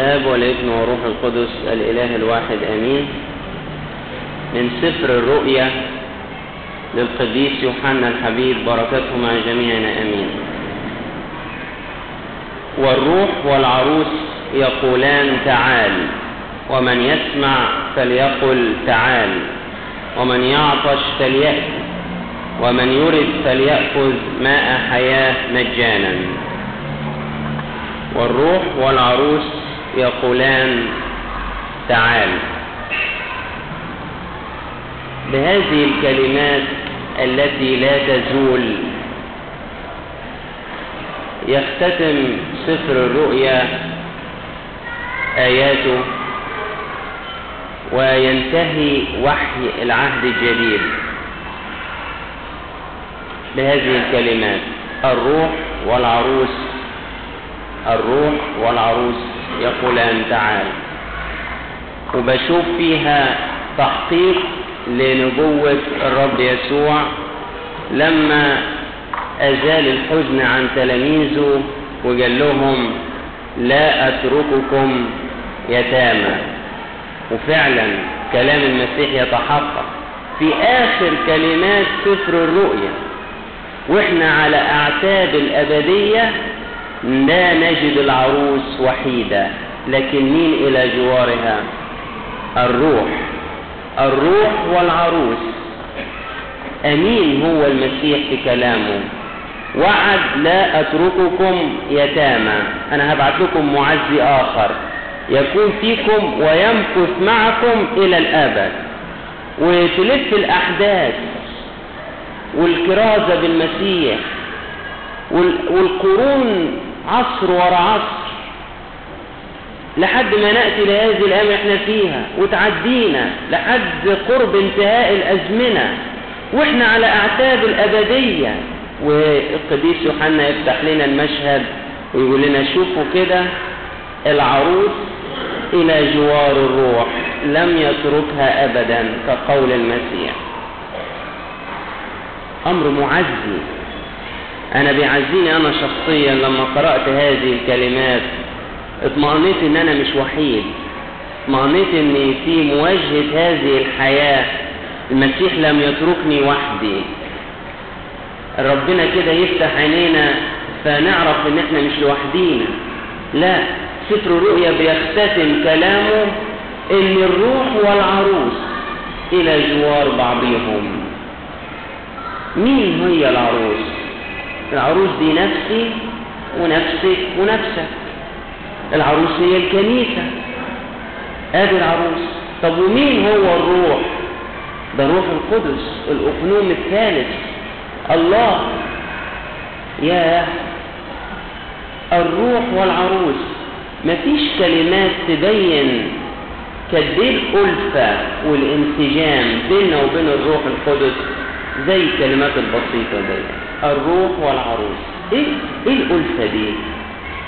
الاب والابن والروح القدس الإله الواحد آمين. من سفر الرؤيا للقديس يوحنا الحبيب بركته مع جميعنا آمين. والروح والعروس يقولان تعال ومن يسمع فليقل تعال ومن يعطش فليأتي ومن يرد فليأخذ ماء حياة مجانا. والروح والعروس يقولان تعال. بهذه الكلمات التي لا تزول يختتم سفر الرؤيا آياته وينتهي وحي العهد الجديد بهذه الكلمات الروح والعروس الروح والعروس. يقولان تعال. وبشوف فيها تحقيق لنبوة الرب يسوع لما أزال الحزن عن تلاميذه وقال لهم لا أترككم يتامى. وفعلا كلام المسيح يتحقق. في آخر كلمات سفر الرؤيا وإحنا على أعتاب الأبدية لا نجد العروس وحيدة لكن مين إلى جوارها؟ الروح. الروح والعروس. أمين هو المسيح في كلامه. وعد لا أترككم يتامى. أنا هبعت لكم معزي آخر. يكون فيكم ويمكث معكم إلى الأبد. وتلف الأحداث. والكرازة بالمسيح. والقرون عصر ورا عصر. لحد ما نأتي لهذه الأيام إحنا فيها وتعدينا لحد قرب انتهاء الأزمنة. وإحنا على أعتاب الأبدية. والقديس يوحنا يفتح لنا المشهد ويقول لنا شوفوا كده العروس إلى جوار الروح لم يتركها أبدا كقول المسيح. أمر معزي. أنا بيعزيني أنا شخصيا لما قرأت هذه الكلمات اطمأنيت إن أنا مش وحيد. اطمأنيت إن في مواجهة هذه الحياة. المسيح لم يتركني وحدي. ربنا كده يفتح عينينا فنعرف إن إحنا مش لوحدينا. لا سفر الرؤيا بيختتم كلامه إن الروح والعروس إلى جوار بعضهم. مين هي العروس؟ العروس دي نفسي ونفسك ونفسك. العروس هي الكنيسة. آدي العروس. طب ومين هو الروح؟ ده روح القدس الأقنوم الثالث. الله. يا الروح والعروس. مفيش كلمات تبين قد إيه الألفة والانسجام بيننا وبين الروح القدس زي الكلمات البسيطة دي. الروح والعروس. إيه إيه الألفة دي؟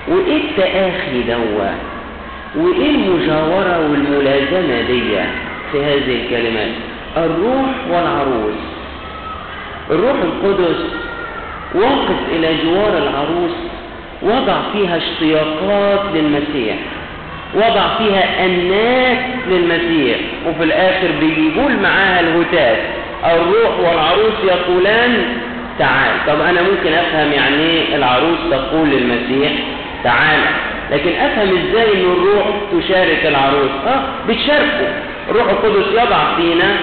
وإيه التآخي دوا؟ وإيه المجاورة والملازمة دي في هذه الكلمات الروح والعروس. الروح القدس واقف إلى جوار العروس وضع فيها اشتياقات للمسيح وضع فيها أنات للمسيح وفي الآخر بيقول معاها الهتاف. الروح والعروس يقولان تعال. طب أنا ممكن أفهم يعني إيه العروس تقول للمسيح تعال لكن أفهم إزاي أن الروح تشارك العروس؟ آه بتشاركه. الروح القدس يضع فينا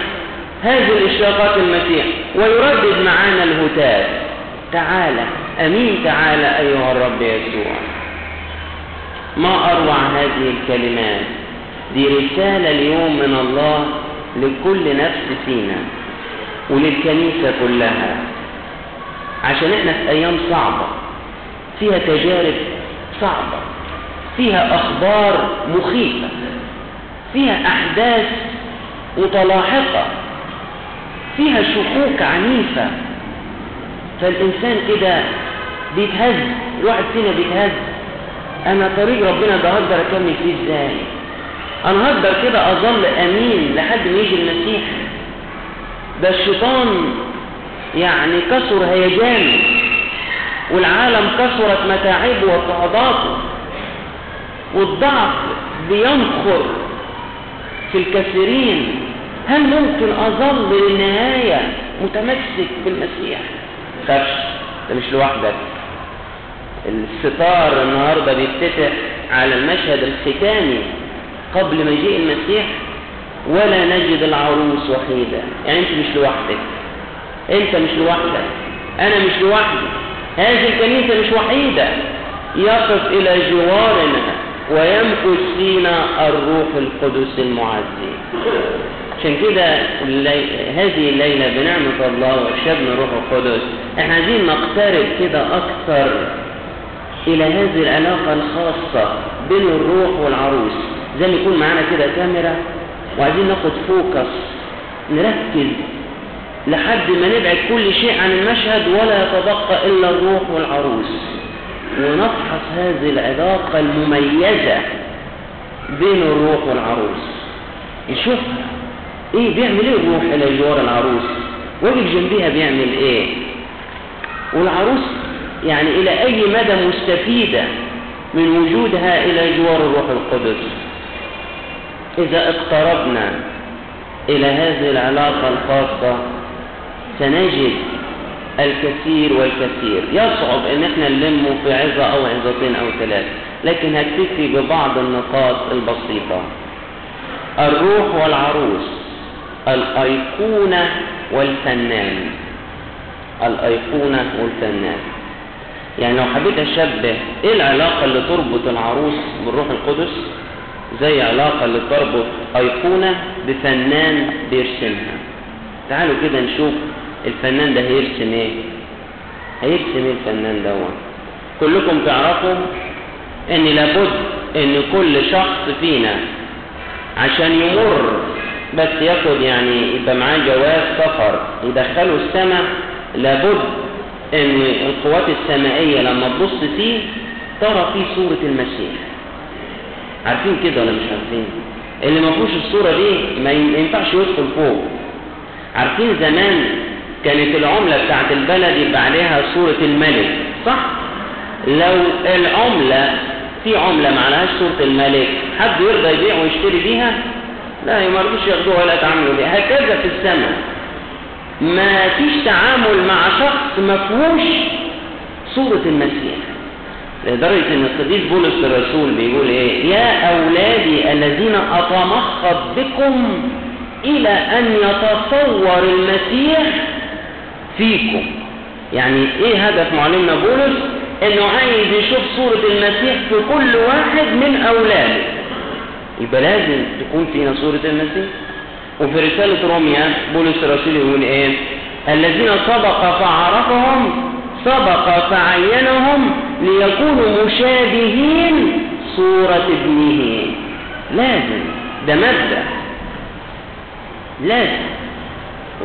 هذه الاشتياقات المسيح ويردد معانا الهتاف. تعالى أمين تعالى أيها الرب يسوع. ما أروع هذه الكلمات؟ دي رسالة اليوم من الله لكل نفس فينا وللكنيسة كلها. عشان إحنا في أيام صعبة. فيها تجارب صعبة. فيها أخبار مخيفة. فيها أحداث متلاحقة. فيها شكوك عنيفة. فالإنسان كده بيتهز. الواحد فينا بيتهز. أنا طريق ربنا ده هقدر أكمل فيه إزاي؟ أنا هقدر كده أظل أمين لحد ما يجي المسيح. ده الشيطان يعني كسر هيجانه والعالم كثرت متاعبه واضطهاداته والضعف بينخر في الكثيرين. هل ممكن أظل للنهاية متمسك بالمسيح؟ خافش ده مش لوحدك. الستار النهاردة بيفتتح على المشهد الختامي قبل مجيء المسيح ولا نجد العروس وحيدة. يعني انت مش لوحدك. أنت مش لوحدك. أنا مش لوحدي. هذه الكنيسة مش وحيدة. يقف إلى جوارنا ويمكث فينا الروح القدس المعزي. عشان كده اللي... هذه الليلة بنعمة الله وارشادنا الروح القدس. إحنا عايزين نقترب كده أكثر إلى هذه العلاقة الخاصة بين الروح والعروس. زي ما يكون معانا كده كاميرا. وعايزين ناخد فوكس. نركز لحد ما نبعد كل شيء عن المشهد ولا يتبقى إلا الروح والعروس. ونفحص هذه العلاقة المميزة بين الروح والعروس. نشوفها إيه بيعمل إيه الروح إلى جوار العروس؟ واقف جنبيها بيعمل إيه؟ والعروس يعني إلى أي مدى مستفيدة من وجودها إلى جوار الروح القدس؟ إذا اقتربنا إلى هذه العلاقة الخاصة سنجد الكثير والكثير. يصعب إن إحنا نلمه في عظة أو عظتين أو ثلاث لكن هكتفي ببعض النقاط البسيطة. الروح والعروس الأيقونة والفنان. الأيقونة والفنان. يعني لو حبيت أشبه إيه العلاقة اللي تربط العروس بالروح القدس؟ زي علاقة اللي تربط أيقونة بفنان بيرسمها. تعالوا كده نشوف الفنان ده هيرسم إيه؟ هيرسم إيه الفنان ده كلكم تعرفوا ان لابد ان كل شخص فينا عشان يمر بس ياخد يعني يبقى معاه جواز سفر يدخله السماء لابد ان القوات السمائية لما تبص فيه ترى فيه صورة المسيح. عارفين كده ولا مش عارفين؟ اللي ما فيهوش الصورة دي ما ينفعش يدخل فوق. عارفين زمان كانت العملة بتاعت البلد يبقى عليها صورة الملك صح؟ لو العملة في عملة ما عليهاش صورة الملك حد يرضى يبيع ويشتري بيها؟ لا ما رضوش ياخدوها ولا يتعاملوا بيها هكذا في السماء ما فيش تعامل مع شخص ما فيهوش صورة المسيح. لدرجة إن القديس بولس الرسول بيقول إيه؟ يا أولادي الذين اتمخض بكم إلى أن يتصور المسيح فيكم. يعني إيه هدف معلمنا بولس؟ إنه عايز يشوف صورة المسيح في كل واحد من أولاده. يبقى لازم تكون فينا صورة المسيح. وفي رسالة روميا بولس الرسول يقول إيه؟ الذين سبق فعرفهم سبق فعينهم ليكونوا مشابهين صورة ابنه. لازم. ده مبدأ. لازم.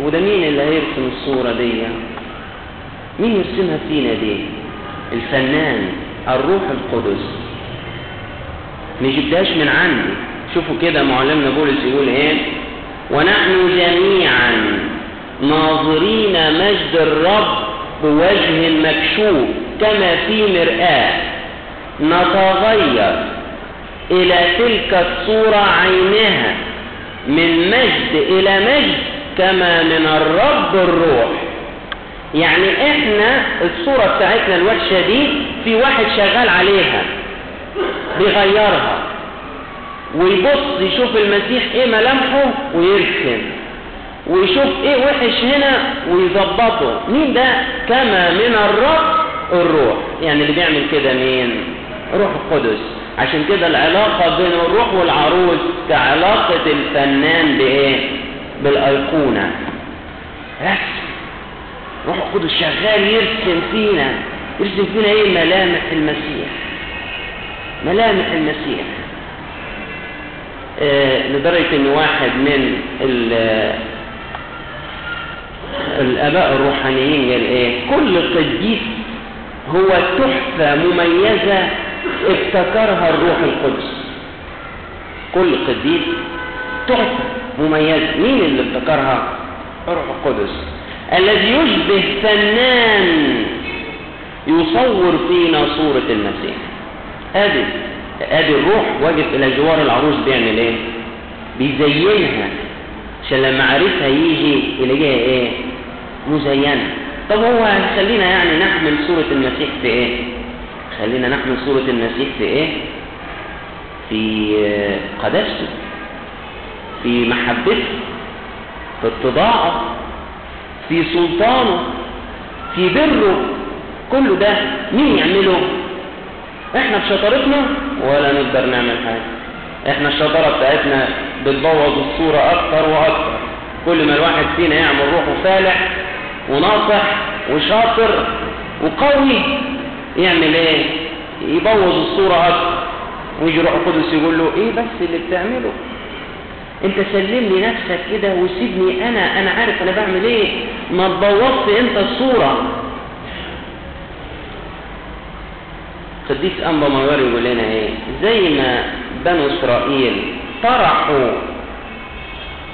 وده مين اللي هيرسم الصورة دي. مين يرسمها فينا دي؟ الفنان الروح القدس. ما جبتهاش من عندي. شوفوا كده معلمنا بولس يقول إيه؟ ونحن جميعا ناظرين مجد الرب بوجه مكشوف كما في مرآة. نتغير إلى تلك الصورة عينها من مجد إلى مجد. كما من الرب الروح. يعني إحنا الصورة بتاعتنا الوحشة دي في واحد شغال عليها بيغيرها ويبص يشوف المسيح إيه ملامحه ويرسم ويشوف إيه وحش هنا ويظبطه. مين ده؟ كما من الرب الروح. يعني اللي بيعمل كده مين؟ روح القدس. عشان كده العلاقة بين الروح والعروس كعلاقة الفنان بإيه؟ بالأيقونة. رسم. روح القدس شغال يرسم فينا. يرسم فينا إيه؟ ملامح المسيح. ملامح المسيح. آه لدرجة إن واحد من الآباء الروحانيين قال إيه؟ كل قديس هو تحفة مميزة ابتكرها الروح القدس. كل قديس تحفة. مميزة مين اللي ابتكرها الروح القدس. الذي يشبه فنان يصور فينا صورة المسيح. هذه آدي الروح واقف إلى جوار العروس بيعمل إيه؟ بيزينها عشان لما عريسها يجي يلاقيها إيه؟ مزينة. طب هو خلينا يعني نحمل صورة المسيح في إيه؟ خلينا نحمل صورة المسيح في إيه؟ في قداسته في محبته في اتضاعه في سلطانه في بره كله ده مين يعمله؟ إحنا بشطارتنا ولا نقدر نعمل حاجة. إحنا الشطارة بتاعتنا بتبوظ الصورة أكتر وأكتر. كل ما الواحد فينا يعمل روحه فالح وناصح وشاطر وقوي يعمل إيه؟ يبوظ الصورة أكتر. ويجي روح القدس يقول له إيه بس اللي بتعمله؟ انت سلم لي نفسك كده وسيبني أنا أنا عارف أنا بعمل إيه. ما تبوظت انت الصورة. قديس انبا ميار يقول لنا إيه؟ زي ما بنو إسرائيل طرحوا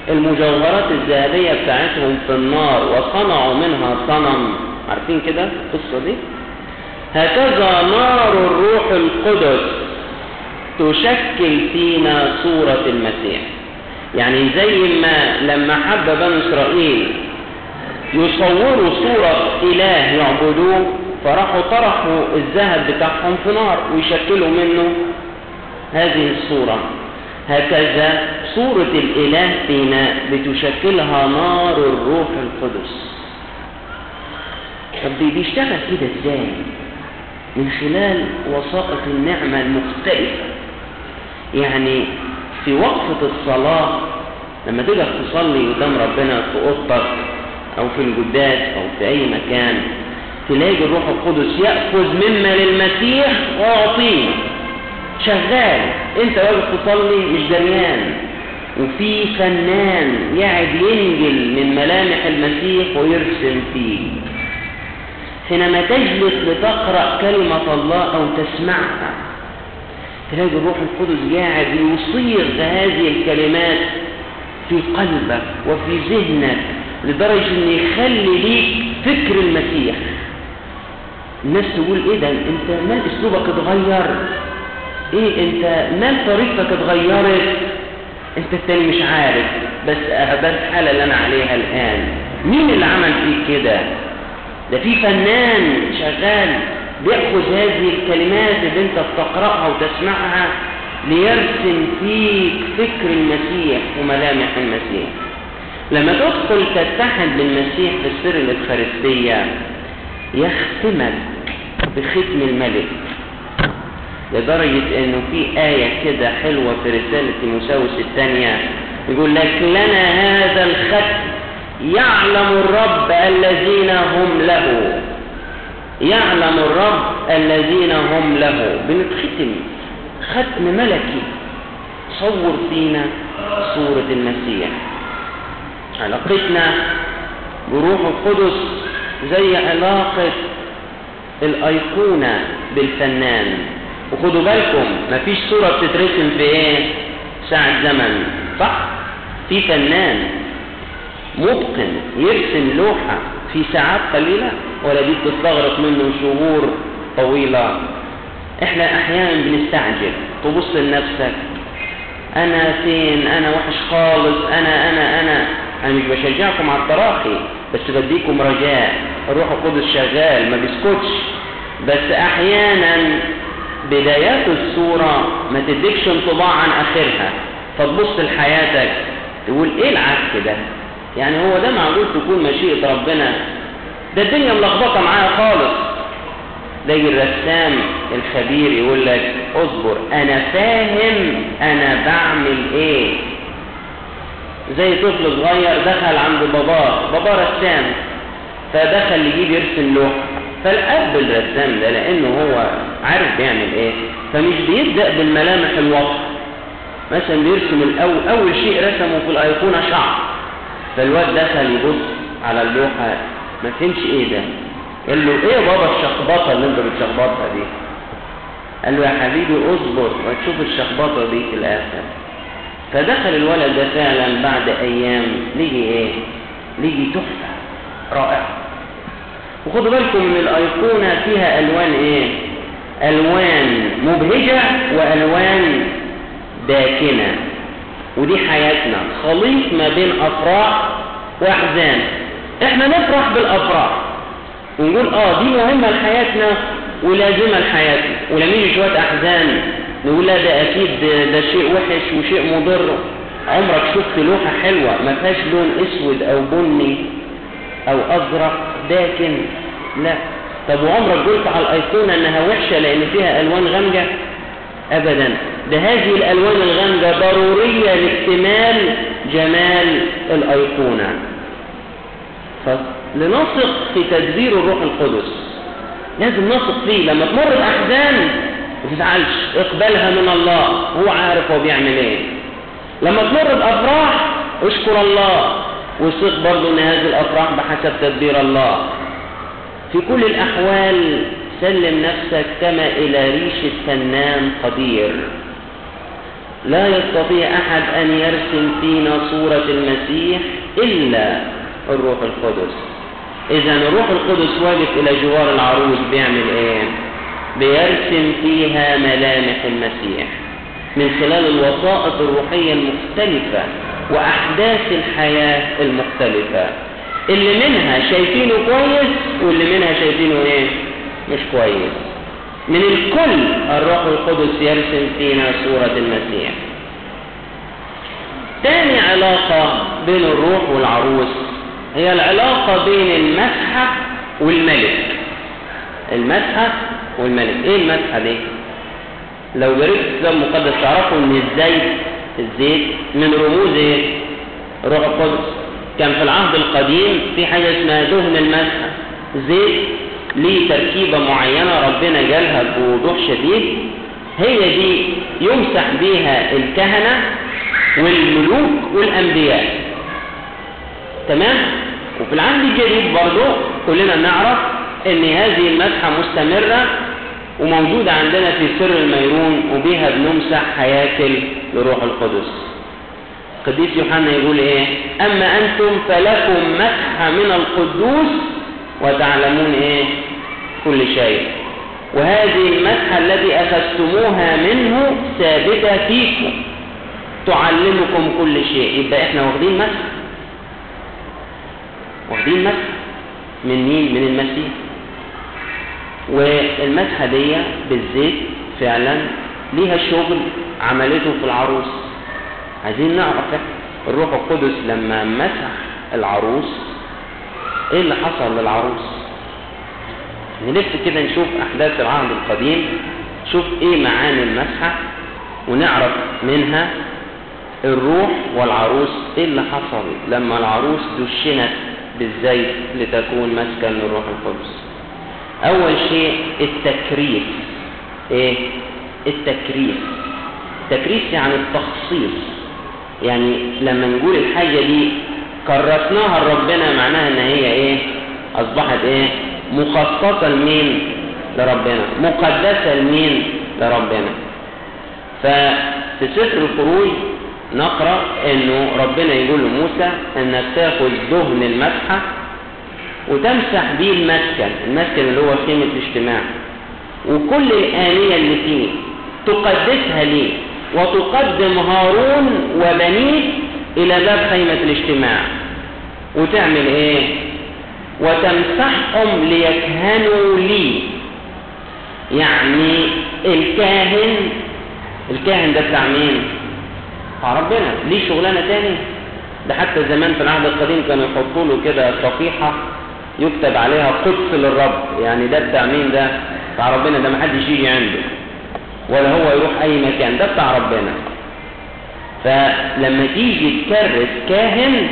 المجوهرات الذهبية بتاعتهم في النار وصنعوا منها صنم. عارفين كده القصة دي؟ هكذا نار الروح القدس تشكل فينا صورة المسيح. يعني زي ما لما حب بنو إسرائيل يصوروا صورة إله يعبدوه فراحوا طرحوا الذهب بتاعهم في نار ويشكلوا منه هذه الصورة. هكذا صورة الإله فينا بتشكلها نار الروح القدس. طب بيشتغل كده إزاي؟ من خلال وسائط النعمة المختلفة. يعني في وقفة الصلاة لما تقدر تصلي قدام ربنا في أوضتك أو في الجداد أو في أي مكان تلاقي الروح القدس يأخذ مما للمسيح ويعطيه شغال. أنت واقف تصلي مش دريان. وفي فنان قاعد ينجل من ملامح المسيح ويرسم فيه. حينما تجلس لتقرأ كلمة الله أو تسمعها تلاقي الروح القدس قاعد يصيغ هذه الكلمات في قلبك وفي ذهنك لدرجة ان يخلي ليك فكر المسيح. الناس تقول إيه ده؟ أنت مال أسلوبك اتغير. إيه أنت مال طريقتك اتغيرت؟ أنت التاني مش عارف. بس اهبال الحالة اللي أنا عليها الآن. مين اللي عمل فيك كده؟ ده في فنان شغال. بيأخذ هذه الكلمات اللي انت بتقرأها وتسمعها ليرسم فيك فكر المسيح وملامح المسيح. لما تدخل تتحد بالمسيح في السر الإفخارستية يختمك بختم الملك. لدرجة إنه في آية كده حلوة في رسالة تيموساوس الثانية يقول لك لنا هذا الختم يعلم الرب الذين هم له. يعلم الرب الذين هم له. بنتختم ختم ملكي. صور فينا صورة المسيح. علاقتنا بروح القدس زي علاقة الأيقونة بالفنان. وخدوا بالكم مفيش صورة بتترسم في إيه؟ ساعة زمن. صح؟ في فنان متقن يرسم لوحة. في ساعات قليلة ولا دي بتستغرق منه شهور طويلة. إحنا أحيانا بنستعجل. تبص لنفسك. أنا فين؟ أنا وحش خالص. أنا أنا أنا. أنا مش بشجعكم على التراخي بس بديكم رجاء. الروح القدس شغال ما بيسكتش. بس أحيانا بدايات الصورة ما تديكش انطباع عن آخرها. فتبص لحياتك تقول إيه العك ده؟ يعني هو ده معقول تكون مشيئة ربنا؟ ده الدنيا ملخبطة معايا خالص. تلاقي الرسام الخبير يقول لك اصبر أنا فاهم أنا بعمل إيه. زي طفل صغير دخل عند باباه باباه رسام فدخل يجيب يرسم لوحه فالاب الرسام ده لأنه هو عارف بيعمل إيه. فمش بيبدأ بالملامح الوصف. مثلا بيرسم الأول أول شيء رسمه في الأيقونة شعر. فالواد دخل يبص على اللوحة ما فهمش إيه ده. قال له إيه يا بابا الشخبطة اللي أنت بتشخبطها دي؟ قال له يا حبيبي اصبر وتشوف الشخبطة دي في الآخر. فدخل الولد ده فعلا بعد أيام لقي إيه؟ لقي تحفة رائعة. وخدوا بالكم إن الأيقونة فيها ألوان إيه؟ ألوان مبهجة وألوان داكنة. ودي حياتنا. خليط ما بين أفراح وأحزان. إحنا نفرح بالأفراح. ونقول آه دي مهمة لحياتنا ولازمة لحياتنا. ولما يجي شوية أحزان. نقول لا ده أكيد ده, شيء وحش وشيء مضر. عمرك شفت لوحة حلوة ما فيهاش لون أسود أو بني أو أزرق؟ داكن لا. طب وعمرك قلت على الأيقونة إنها وحشة لأن فيها ألوان غامجة ابدا. ده هذه الألوان الغامجة ضرورية لاكتمال جمال الأيقونة. فلنثق في تدبير الروح القدس. لازم نثق فيه. لما تمر باحزان ما تزعلش. اقبلها من الله. هو عارف هو بيعمل إيه. لما تمر بأفراح اشكر الله. وثق برضه إن هذه الأفراح بحسب تدبير الله. في كل الأحوال سلم نفسك كما إلى ريش الفنان قدير. لا يستطيع أحد أن يرسم فينا صورة المسيح إلا الروح القدس. إذا الروح القدس واقف إلى جوار العروس بيعمل إيه؟ بيرسم فيها ملامح المسيح من خلال الوسائط الروحية المختلفة وأحداث الحياة المختلفة. اللي منها شايفينه كويس واللي منها شايفينه إيه؟ مش كويس. من الكل الروح القدس يرسم فينا صورة المسيح. تاني علاقة بين الروح والعروس هي العلاقة بين المسحة والملك. المسحة والملك. إيه المسحة دي؟ لو قريت الكتاب المقدس تعرفوا إن الزيت الزيت من رموز إيه؟ الروح القدس. كان في العهد القديم في حاجة اسمها دهن المسحة. زيت ليه تركيبة معينة ربنا جالها بوضوح شديد هي دي يمسح بيها الكهنة والملوك والأنبياء. تمام؟ وفي العهد الجديد برضو كلنا نعرف إن هذه المسحه مستمرة وموجودة عندنا في سر الميرون وبها بنمسح هياكل لروح القدس. قديس يوحنا يقول إيه؟ أما أنتم فلكم مسحة من القدوس وتعلمون إيه؟ كل شيء. وهذه المسحة التي أخذتموها منه ثابتة فيكم. تعلمكم كل شيء. يبقى إحنا واخدين مسح. واخدين مسح. من مين؟ من المسيح. والمسحة دي بالزيت فعلا ليها شغل عملته في العروس. عايزين نعرف الروح القدس لما مسح العروس إيه اللي حصل للعروس؟ نلف كده نشوف أحداث العهد القديم شوف إيه معاني المسحة ونعرف منها الروح والعروس إيه اللي حصل لما العروس دشنت بالزيت لتكون مسكن للروح القدس. أول شيء التكريس. إيه؟ التكريس. التكريس يعني التخصيص. يعني لما نقول الحاجة دي كرسناها لربنا معناها إن هي إيه؟ أصبحت إيه؟ مخصصة لمين؟ لربنا. مقدسة لمين؟ لربنا. ففي سفر الخروج نقرأ إنه ربنا يقول لموسى انك تاخذ دهن المسحة وتمسح بيه المسكن. المسكن اللي هو خيمة الاجتماع. وكل الآنية اللي فيه تقدسها ليه؟ وتقدم هارون وبنيه إلى باب خيمة الاجتماع. وتعمل إيه؟ وتمسحهم ليكهنوا لي. يعني الكاهن الكاهن ده بتاع مين؟ بتاع ربنا. ليه شغلانة تاني؟ ده حتى زمان في العهد القديم كانوا يحطوا له كده صفيحة يكتب عليها قدس للرب. يعني ده بتاع مين ده؟ بتاع ربنا. ده محدش يجي عنده. ولا هو يروح أي مكان. ده بتاع ربنا. فلما تيجي تكرس كاهن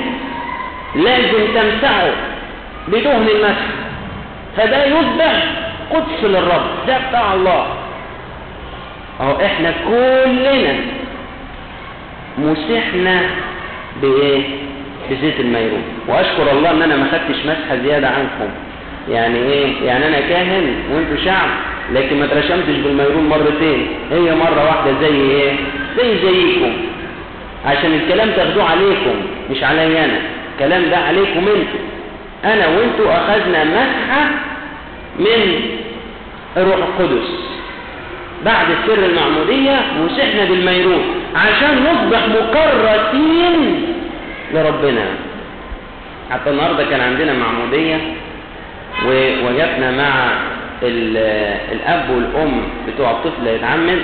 لازم تمسحه بدهن المسح فده يذبح قدس للرب ده بتاع الله. أهو إحنا كلنا مسحنا بإيه؟ بزيت الميرون وأشكر الله إن أنا ما خدتش مسحة زيادة عنكم. يعني إيه؟ يعني أنا كاهن وأنتوا شعب لكن ما اترشمتش بالميرون مرتين. هي مرة واحدة زي إيه؟ زي زيكم. عشان الكلام تاخدوه عليكم مش عليا أنا. الكلام ده عليكم أنتوا. أنا وأنتوا أخذنا مسحه من الروح القدس. بعد سر المعمودية مسحنا بالميرون عشان نصبح مكرسين لربنا. حتى النهاردة كان عندنا معمودية ووجدنا مع الأب والأم بتوع الطفل يتعمد.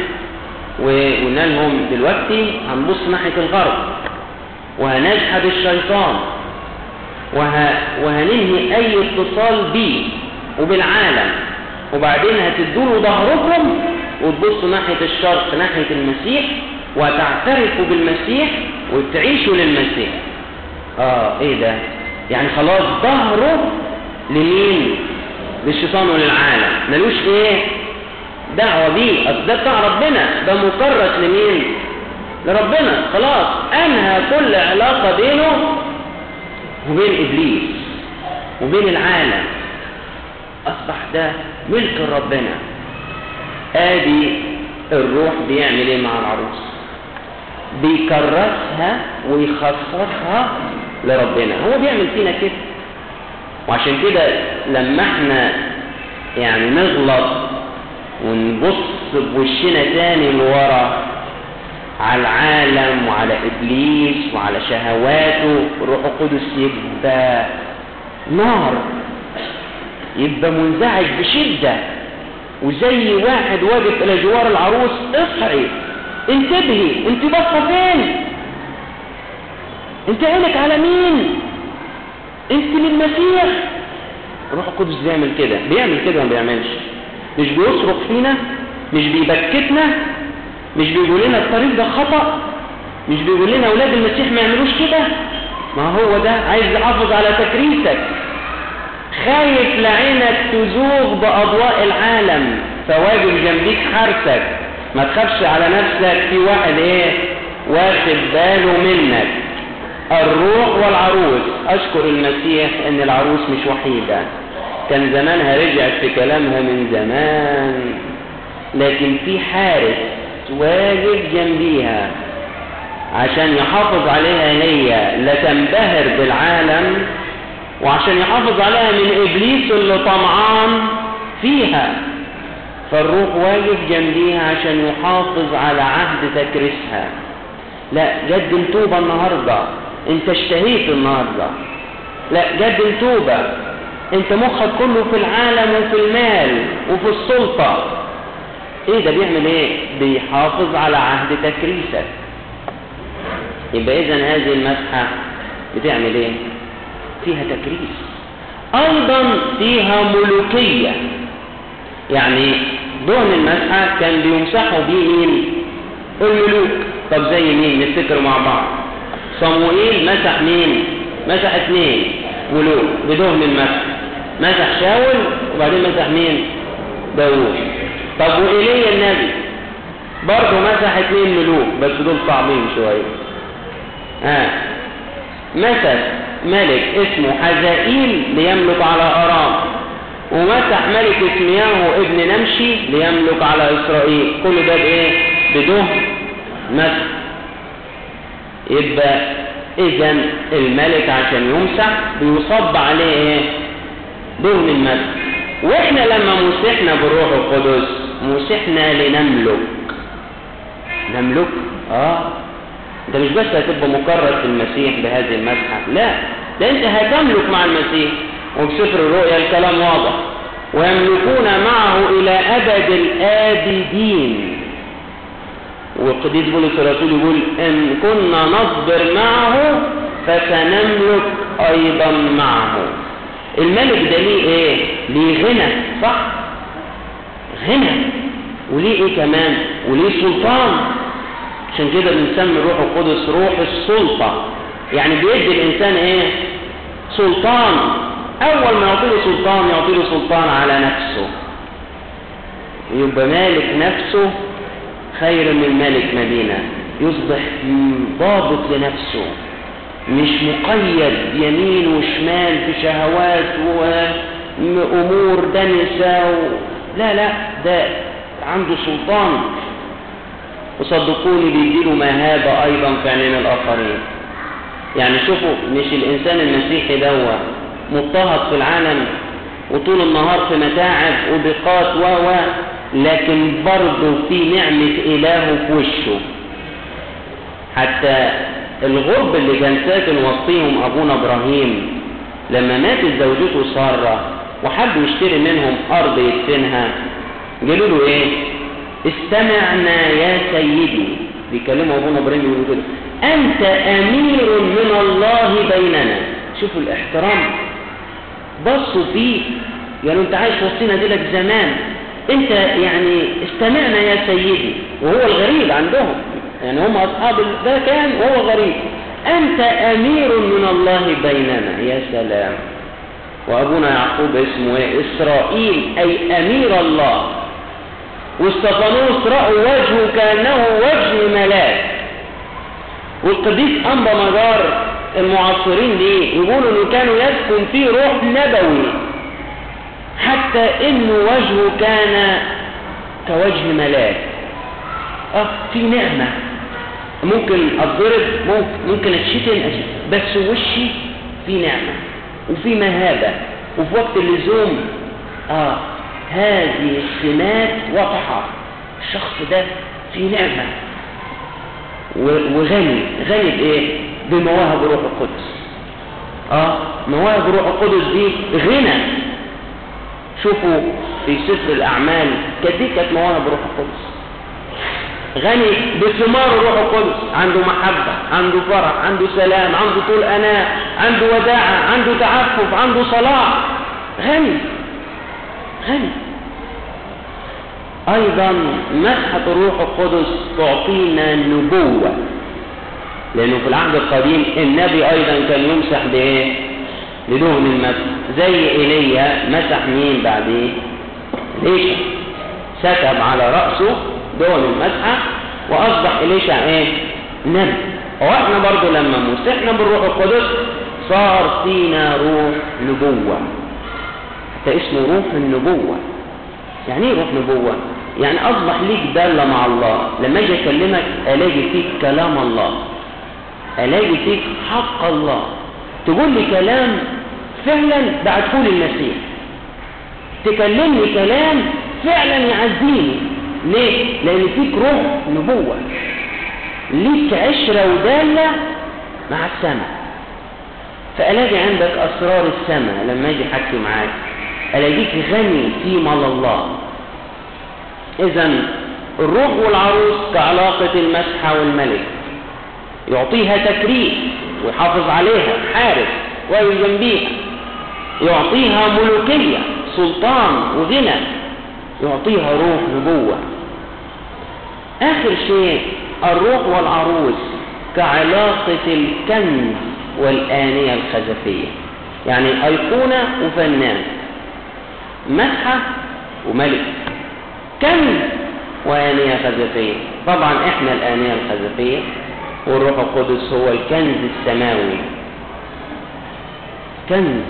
وقلنا لهم دلوقتي هنبص ناحية الغرب. وهنجحد الشيطان. وه... وهننهي أي اتصال بيه وبالعالم. وبعدين هتدوا ظهركم وتبصوا ناحية الشرق ناحية المسيح وتعترفوا بالمسيح وتعيشوا للمسيح. آه إيه ده؟ يعني خلاص ظهره لمين؟ للشيطان وللعالم. ملوش إيه؟ دعوة بيه. ده بتاع ربنا. ده مكرس لمين؟ لربنا. خلاص. أنهى كل علاقة بينه وبين إبليس وبين العالم. أصبح ده ملك ربنا. آدي الروح بيعمل إيه مع العروس؟ بيكرسها ويخصصها لربنا. هو بيعمل فينا كده. وعشان كده لما إحنا يعني نغلط ونبص بوشنا تاني لورا على العالم وعلى إبليس وعلى شهواته الروح القدس يبقى نار يبقى منزعج بشدة. وزي واحد واقف إلى جوار العروس اصحي انتبهي انت باصه فين؟ انت عينك على مين؟ انت للمسيح. الروح القدس بيعمل كده. بيعمل كده ما بيعملش. مش بيصرخ فينا مش بيبكتنا مش بيقول لنا الطريق ده خطأ مش بيقول لنا أولاد المسيح ما يعملوش كده. ما هو ده عايز يحافظ على تكريسك. خايف لعينك تزوغ بأضواء العالم فواجب جنبيك حارسك. ما تخافش على نفسك في واحد إيه؟ واخد باله منك. الروح والعروس أشكر المسيح إن العروس مش وحيدة. كان زمانها رجعت في كلامها من زمان. لكن في حارس واجب جنبيها عشان يحافظ عليها هي لا تنبهر بالعالم وعشان يحافظ عليها من إبليس اللي طمعان فيها. فالروح واقف جنبيها عشان يحافظ على عهد تكريسها. لا قدم توبة النهاردة. انت اشتهيت النهاردة. لا قدم توبة انت مخك كله في العالم وفي المال وفي السلطة. إيه ده بيعمل إيه؟ بيحافظ على عهد تكريسك. يبقى اذا هذه المسحة بتعمل إيه؟ فيها تكريس. أيضا فيها ملوكية. يعني دهن المسحة كان بيمسحوا بيه مين؟ الملوك. طب زي مين؟ نفتكر مع بعض. صموئيل مسح مين؟ مسح اثنين ملوك بدهن المسح. مسح شاول وبعدين مسح مين؟ داوود. طب وإيليا النبي؟ برضه مسح اثنين ملوك بس دول صعبين شوية. ها مسح ملك اسمه حزائيل ليملك على أرام ومسح ملك اسمياه ابن نمشي ليملك على إسرائيل. كل ده بإيه؟ بدهن مسح يبقى إذا الملك عشان يمسح بيصب عليه إيه؟ دهن المسح وإحنا لما مسحنا بالروح القدس مسحنا لنملك. نملك؟ آه. انت مش بس هتبقى مكرس في المسيح بهذه المسحة لا. ده أنت هتملك مع المسيح وبسفر الرؤيا الكلام واضح. ويملكون معه إلى أبد الآبدين. والقديس بولس الرسول يقول إن كنا نصبر معه فسنملك أيضا معه. الملك ده ليه إيه؟ ليه غنى صح؟ غنى. وليه إيه كمان؟ وليه سلطان؟ عشان كده بنسمي الروح القدس روح السلطة. يعني بيدي الإنسان إيه؟ سلطان. أول ما يعطيه سلطان يعطيه سلطان على نفسه. يبقى مالك نفسه خير من مالك مدينة. يصبح ضابط لنفسه. مش مقيد يمين وشمال في شهوات وأمور دنسة و... لا لا ده عنده سلطان. وصدقوني بيجيله مهابة أيضا في عينين الآخرين. يعني شوفوا مش الإنسان المسيحي دوا مضطهد في العالم وطول النهار في متاعب وضيقات و و لكن برضه في نعمة إلهه في وشه. حتى الغرب اللي كان ساكن وسطيهم أبونا إبراهيم لما ماتت زوجته سارة وحب يشتري منهم أرض يدفنها قالوا له إيه؟ استمعنا يا سيدي بيكلموا أبونا إبراهيم يقولوا أنت أمير من الله بيننا. شوفوا الاحترام. بصوا فيه. قالوا أنت عايش وسطنا دي لك زمان. أنت يعني استمعنا يا سيدي وهو الغريب عندهم. يعني هم أصحاب ده كان وهو غريب. أنت أمير من الله بيننا. يا سلام. وأبونا يعقوب اسمه إيه؟ إسرائيل أي أمير الله. واستفانوس رأوا وجهه كأنه وجه ملاك والقديس أنبا مجار المعاصرين ليه يقولوا إنه كانوا يسكن فيه روح نبوي. حتى انه وجهه كان كوجه ملاك أه في نعمة. ممكن اتضرب ممكن أتشتم بس وشي في نعمة وفي مهابة. وفي وقت اللزوم آه هذه السمات واضحة الشخص ده في نعمة. وغني. غني بإيه؟ بمواهب روح القدس. آه مواهب روح القدس دي غنى. شوفوا في سفر الأعمال كدي كانت مواهب روح القدس. غني بثمار روح القدس عنده محبة عنده فرح عنده سلام عنده طول أناء عنده وداعة عنده تعفف عنده صلاح غني غني أيضا مسحة الروح القدس تعطينا نبوة لأنه في العهد القديم النبي أيضا كان يمسح بإيه؟ بدهن المسح زي إيليا مسح مين بعديه؟ ليش؟ سكب على رأسه دهن المسحة وأصبح إليشع إيه؟ نبي. وإحنا برضو لما مسحنا بالروح القدس صار فينا روح نبوة. حتى اسمه روح النبوة. يعني إيه روح نبوة؟ يعني أصبح ليك دالة مع الله. لما أجي أكلمك ألاقي فيك كلام الله. ألاقي فيك حق الله. تقول لي كلام فعلا بعته لي المسيح. تكلمني كلام فعلا يعزيني. ليه؟ لأن فيك روح نبوة. ليك عشرة ودالة مع السماء فألاقي عندك أسرار السماء. لما أجي أحكي معاك ألاقيك غني في مال الله. إذا الروح والعروس كعلاقة المسحة والملك. يعطيها تكريم ويحافظ عليها حارس ويلزم بيها يعطيها ملوكية سلطان وغنى. يعطيها روح نبوة. آخر شيء الروح والعروس كعلاقة الكنز والآنية الخزفية. يعني أيقونة وفنان مسحة وملك. كنز وآنية خزفية. طبعا إحنا الآنية الخزفية والروح القدس هو الكنز السماوي. كنز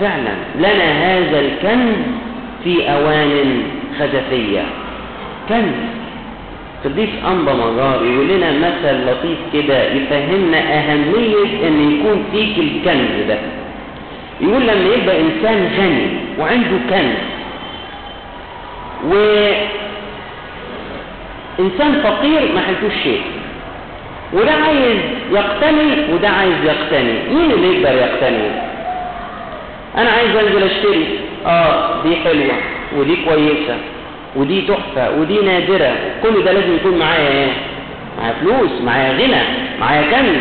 فعلا. لنا هذا الكنز في أوان خزفية. كنز قديس أنبا مجار يقول لنا مثل لطيف كده يفهمنا أهمية أن يكون فيك الكنز ده. يقول لما يبقى إنسان غني وعنده كنز وإنسان فقير ما حلتوش شيء. وده عايز يقتني وده عايز يقتني. مين اللي يقدر يقتني؟ أنا عايز أنزل أشتري. آه دي حلوة ودي كويسة. ودي تحفة ودي نادرة. كل ده لازم يكون معايا إيه؟ معايا فلوس معايا غنى معايا كنز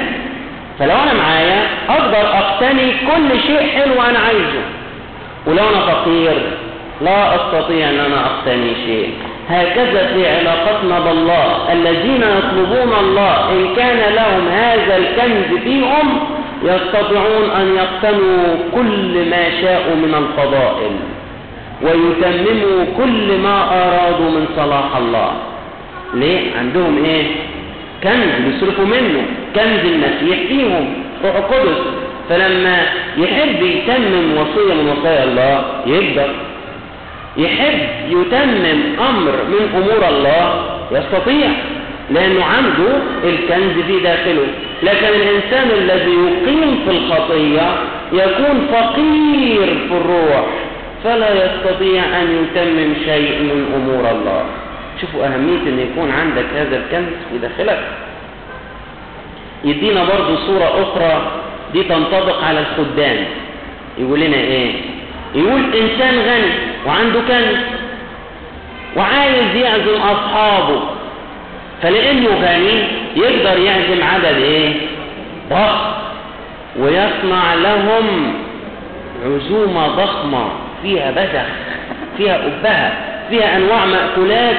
فلو أنا معايا أقدر أقتني كل شيء حلو أنا عايزه. ولو أنا فقير لا أستطيع إن أنا أقتني شيء. هكذا في علاقتنا بالله. الذين يطلبون الله إن كان لهم هذا الكنز فيهم يستطيعون أن يقتنوا كل ما شاءوا من الفضائل. ويتمموا كل ما أرادوا من صلاح الله. ليه؟ عندهم إيه؟ كنز بيصرفوا منه كنز المسيح فيهم. روح القدس. فلما يحب يتمم وصية من وصايا الله يقدر يحب يتمم أمر من أمور الله يستطيع. لأنه عنده الكنز في داخله. لكن الإنسان الذي يقيم في الخطية يكون فقير في الروح. فلا يستطيع أن يتمم شيء من أمور الله. شوفوا أهمية أن يكون عندك هذا الكنز في داخلك. يدينا برضو صورة أخرى دي تنطبق على الخدام. يقول لنا إيه؟ يقول إنسان غني وعنده كنز وعايز يعزم أصحابه. فلأنه غني يقدر يعزم عدد إيه؟ ضخم. ويصنع لهم عزومة ضخمة. فيها بذخ فيها أبهة فيها أنواع مأكولات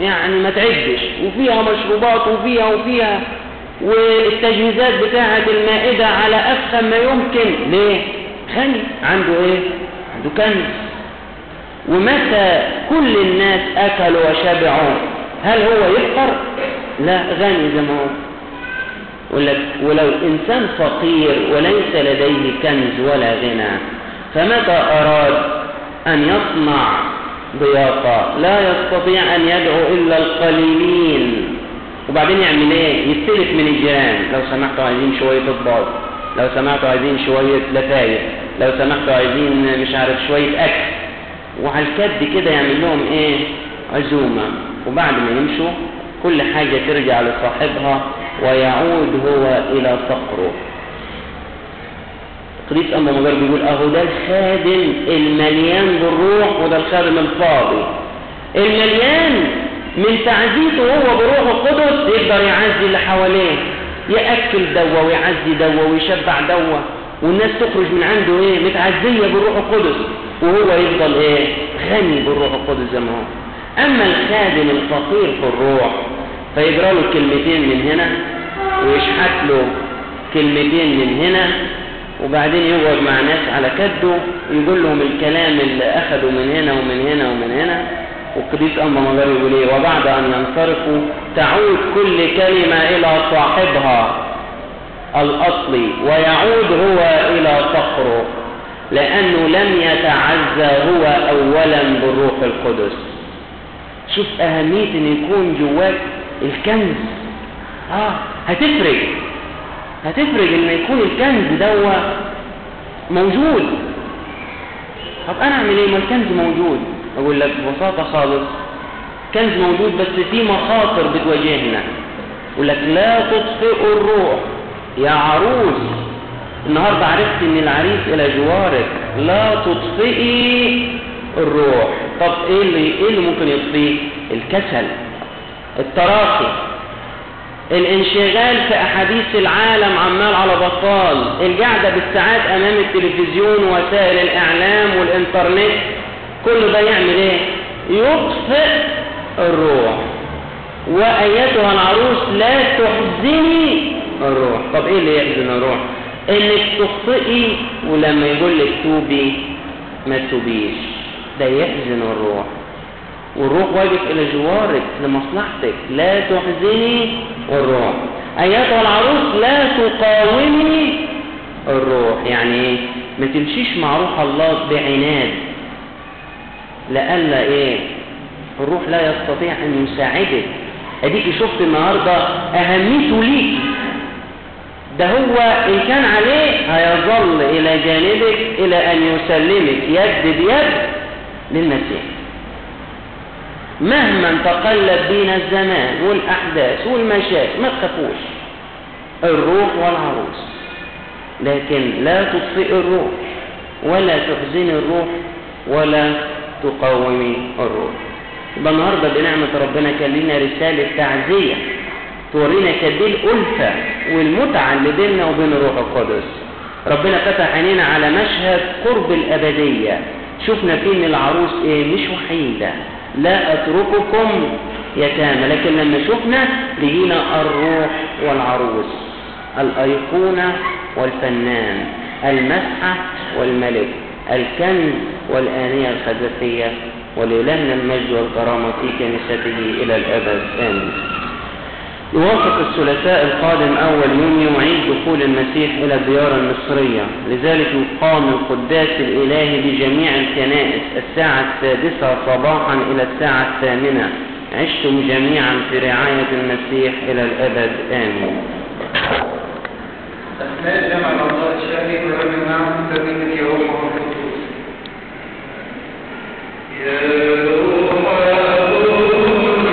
يعني ما تعدش وفيها مشروبات وفيها وفيها والتجهيزات بتاعة المائدة على أفخم ما يمكن ليه؟ غني عنده إيه؟ عنده كنز ومتى كل الناس أكلوا وشبعوا هل هو يفقر؟ لا غني زي ما هو ولو إنسان فقير وليس لديه كنز ولا غنى فمتى أراد أن يصنع ضيافة لا يستطيع أن يدعو إلا القليلين. وبعدين يعمل إيه؟ يستلف من الجيران. لو سمحتوا عايزين شوية اطباق لو سمحتوا عايزين شوية لفايف لو سمحتوا عايزين مش عارف شوية أكل. وعلى الكد كده يعمل لهم إيه؟ عزومة. وبعد ما يمشوا كل حاجة ترجع لصاحبها ويعود هو إلى صقره قديس أما مجرد بيقول أهو ده الخادم المليان بالروح وده الخادم الفاضي المليان من تعزيته هو بروح القدس يقدر يعزي اللي حواليه يأكل دوا ويعزي دوا ويشبع دوا والناس تخرج من عنده إيه؟ متعزية بالروح القدس وهو يفضل إيه؟ غني بالروح القدس زي ما هو. أما الخادم الفقير في الروح فيجرى له كلمتين من هنا ويشحت له كلمتين من هنا وبعدين يقعد مع ناس على كده يقول لهم الكلام اللي أخذوا من هنا ومن هنا ومن هنا والقديس أما مجار يقول إيه؟ وبعد أن ينصرفوا تعود كل كلمة إلى صاحبها الأصلي ويعود هو إلى صخره لأنه لم يتعزى هو أولا بالروح القدس. شوف أهمية أن يكون جواك الكنز. آه هتفرق. هتفرق إن يكون الكنز دوا موجود. طب أنا أعمل إيه ما الكنز موجود؟ أقول لك ببساطة خالص كنز موجود بس في مخاطر بتواجهنا. يقول لك لا تطفئوا الروح. يا عروس النهارده عرفت إن العريس إلى جوارك. لا تطفئي الروح. طب إيه اللي إيه اللي ممكن يطفيه؟ الكسل التراخي. الانشغال في أحاديث العالم عمال على بطال. القعدة بالساعات أمام التلفزيون ووسائل الإعلام والإنترنت كل ده يعمل إيه؟ يطفئ الروح. وأيتها العروس لا تحزني الروح. طب إيه اللي يحزن الروح؟ إنك تخطئي ولما يقول لك توبي ما توبيش ده يحزن الروح. والروح واقف إلى جوارك لمصلحتك. لا تحزني الروح. أيتها العروس لا تقاومي الروح. يعني إيه ما تمشيش مع روح الله بعناد. لألا إيه؟ الروح لا يستطيع أن يساعدك. أديك شفت النهاردة أهميته ليك. ده هو إن كان عليه هيظل إلى جانبك إلى أن يسلمك. يد بيد للمسيح. مهما تقلب بينا الزمان والأحداث والمشاكل ما تخافوش. الروح والعروس. لكن لا تطفئ الروح ولا تحزن الروح ولا تقاومي الروح. يبقى النهارده بنعمة ربنا كان لنا رسالة تعزية تورينا قد إيه الألفة والمتعة اللي بيننا وبين الروح القدس. ربنا فتح عينينا على مشهد قرب الأبدية. شفنا فيه إن العروس إيه؟ مش وحيدة. لا أترككم يتامى لكن لما شفنا لقينا الروح والعروس الأيقونة والفنان المسحة والملك الكنز والآنية الخزفية ولإلهنا المجد والكرامة في كنيسته إلى الأبد. آمين. يوافق الثلاثاء القادم أول يونيو عيد دخول المسيح إلى الديار المصرية. لذلك يقام القداس الإلهي بجميع الكنائس الساعة السادسة صباحا إلى الساعة الثامنة. عشتم جميعا في رعاية المسيح إلى الأبد. آمين. أثناء جمع الأعضاء الشهري ورجل معهم ترميم اليوم. يا